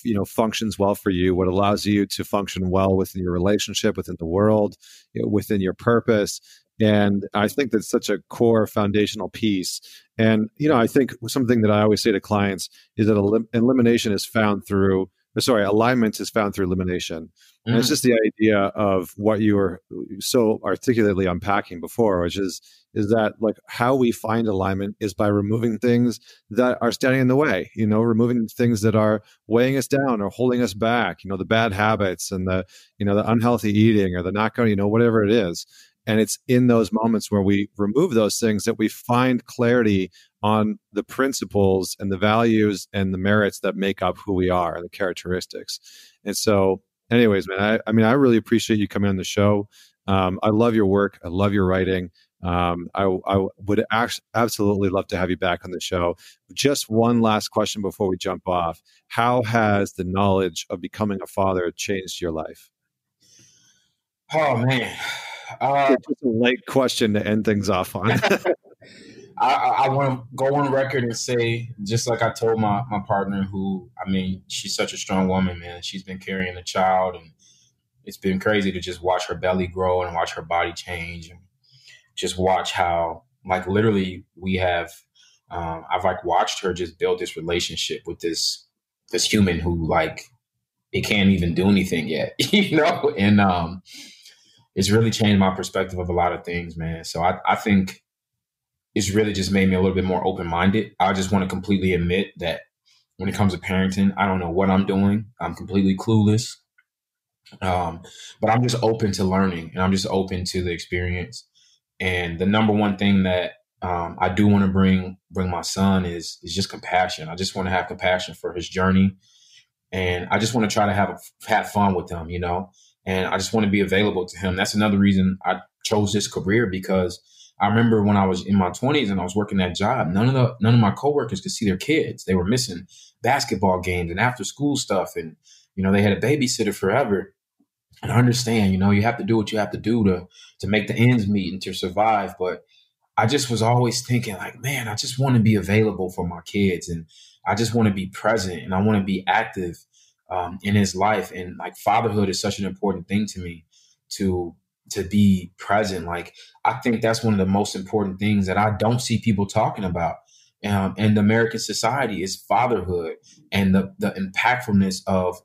you know functions well for you, what allows you to function well within your relationship, within the world, you know, within your purpose. And I think that's such a core foundational piece. And you know, I think something that I always say to clients is that elim- elimination is found through sorry, alignment is found through elimination. And it's mm. just the idea of what you were so articulately unpacking before, which is is that like how we find alignment is by removing things that are standing in the way, you know, removing things that are weighing us down or holding us back, you know, the bad habits and the, you know, the unhealthy eating or the not going, you know, whatever it is. And it's in those moments where we remove those things that we find clarity on the principles and the values and the merits that make up who we are and the characteristics. And so, anyways, man, I, I mean, I really appreciate you coming on the show. Um, I love your work. I love your writing. Um, I, I, would absolutely love to have you back on the show. Just one last question before we jump off. How has the knowledge of becoming a father changed your life? Oh, man. Uh, just a light question to end things off on. I, I want to go on record and say, just like I told my, my partner, who, I mean, she's such a strong woman, man. She's been carrying a child, and it's been crazy to just watch her belly grow and watch her body change, and just watch how, like, literally, we have, um, I've like watched her just build this relationship with this this human who, like, it can't even do anything yet, you know, and um, it's really changed my perspective of a lot of things, man. So I, I think it's really just made me a little bit more open minded. I just want to completely admit that when it comes to parenting, I don't know what I'm doing. I'm completely clueless. Um, but I'm just open to learning and I'm just open to the experience. And the number one thing that um, I do want to bring bring my son is is just compassion. I just want to have compassion for his journey, and I just want to try to have a, have fun with him, you know. And I just want to be available to him. That's another reason I chose this career because I remember when I was in my 20s and I was working that job, none of the none of my coworkers could see their kids. They were missing basketball games and after school stuff and you know, they had a babysitter forever. And I understand, you know, you have to do what you have to do to to make the ends meet and to survive, but I just was always thinking like, man, I just want to be available for my kids and I just want to be present and I want to be active um, in his life and like fatherhood is such an important thing to me to to be present. Like I think that's one of the most important things that I don't see people talking about. Um, in American society is fatherhood and the the impactfulness of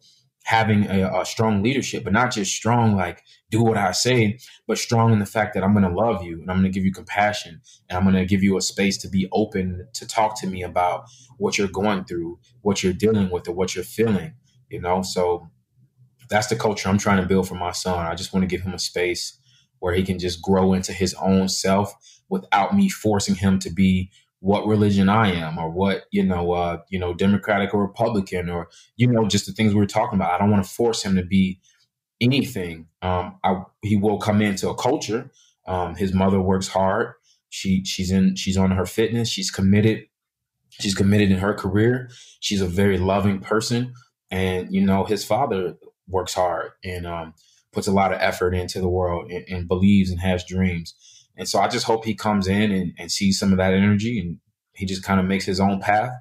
having a, a, strong leadership, but not just strong like do what I say, but strong in the fact that I'm going to love you and I'm going to give you compassion and I'm going to give you a space to be open to talk to me about what you're going through, what you're dealing with, or what you're feeling. You know, so that's the culture I'm trying to build for my son. I just want to give him a space where he can just grow into his own self without me forcing him to be what religion I am or what, you know, uh, you know, Democratic or Republican or, you know, just the things we were talking about. I don't want to force him to be anything. Um, I, he will come into a culture. Um, his mother works hard. She she's in she's on her fitness. She's committed. She's committed in her career. She's a very loving person, and you know his father works hard and um, puts a lot of effort into the world and, and believes and has dreams. And so I just hope he comes in and, and sees some of that energy and he just kind of makes his own path.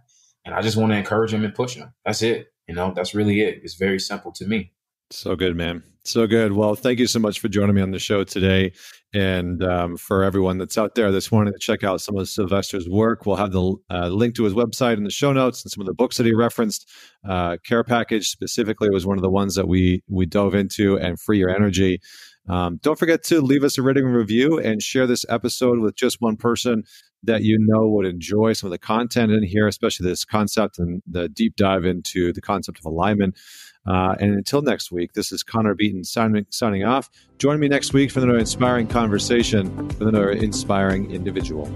And I just want to encourage him and push him. That's it. You know, that's really it. It's very simple to me. So good, man. So good. Well, thank you so much for joining me on the show today. And um, for everyone that's out there that's wanting to check out some of Sylvester's work, we'll have the uh, link to his website in the show notes and some of the books that he referenced. Uh, Care Package specifically was one of the ones that we we dove into, and Free Your Energy. Um, don't forget to leave us a rating review and share this episode with just one person that you know would enjoy some of the content in here, especially this concept and the deep dive into the concept of alignment. Uh, and until next week, this is Connor Beaton signing, signing off. Join me next week for another inspiring conversation with another inspiring individual.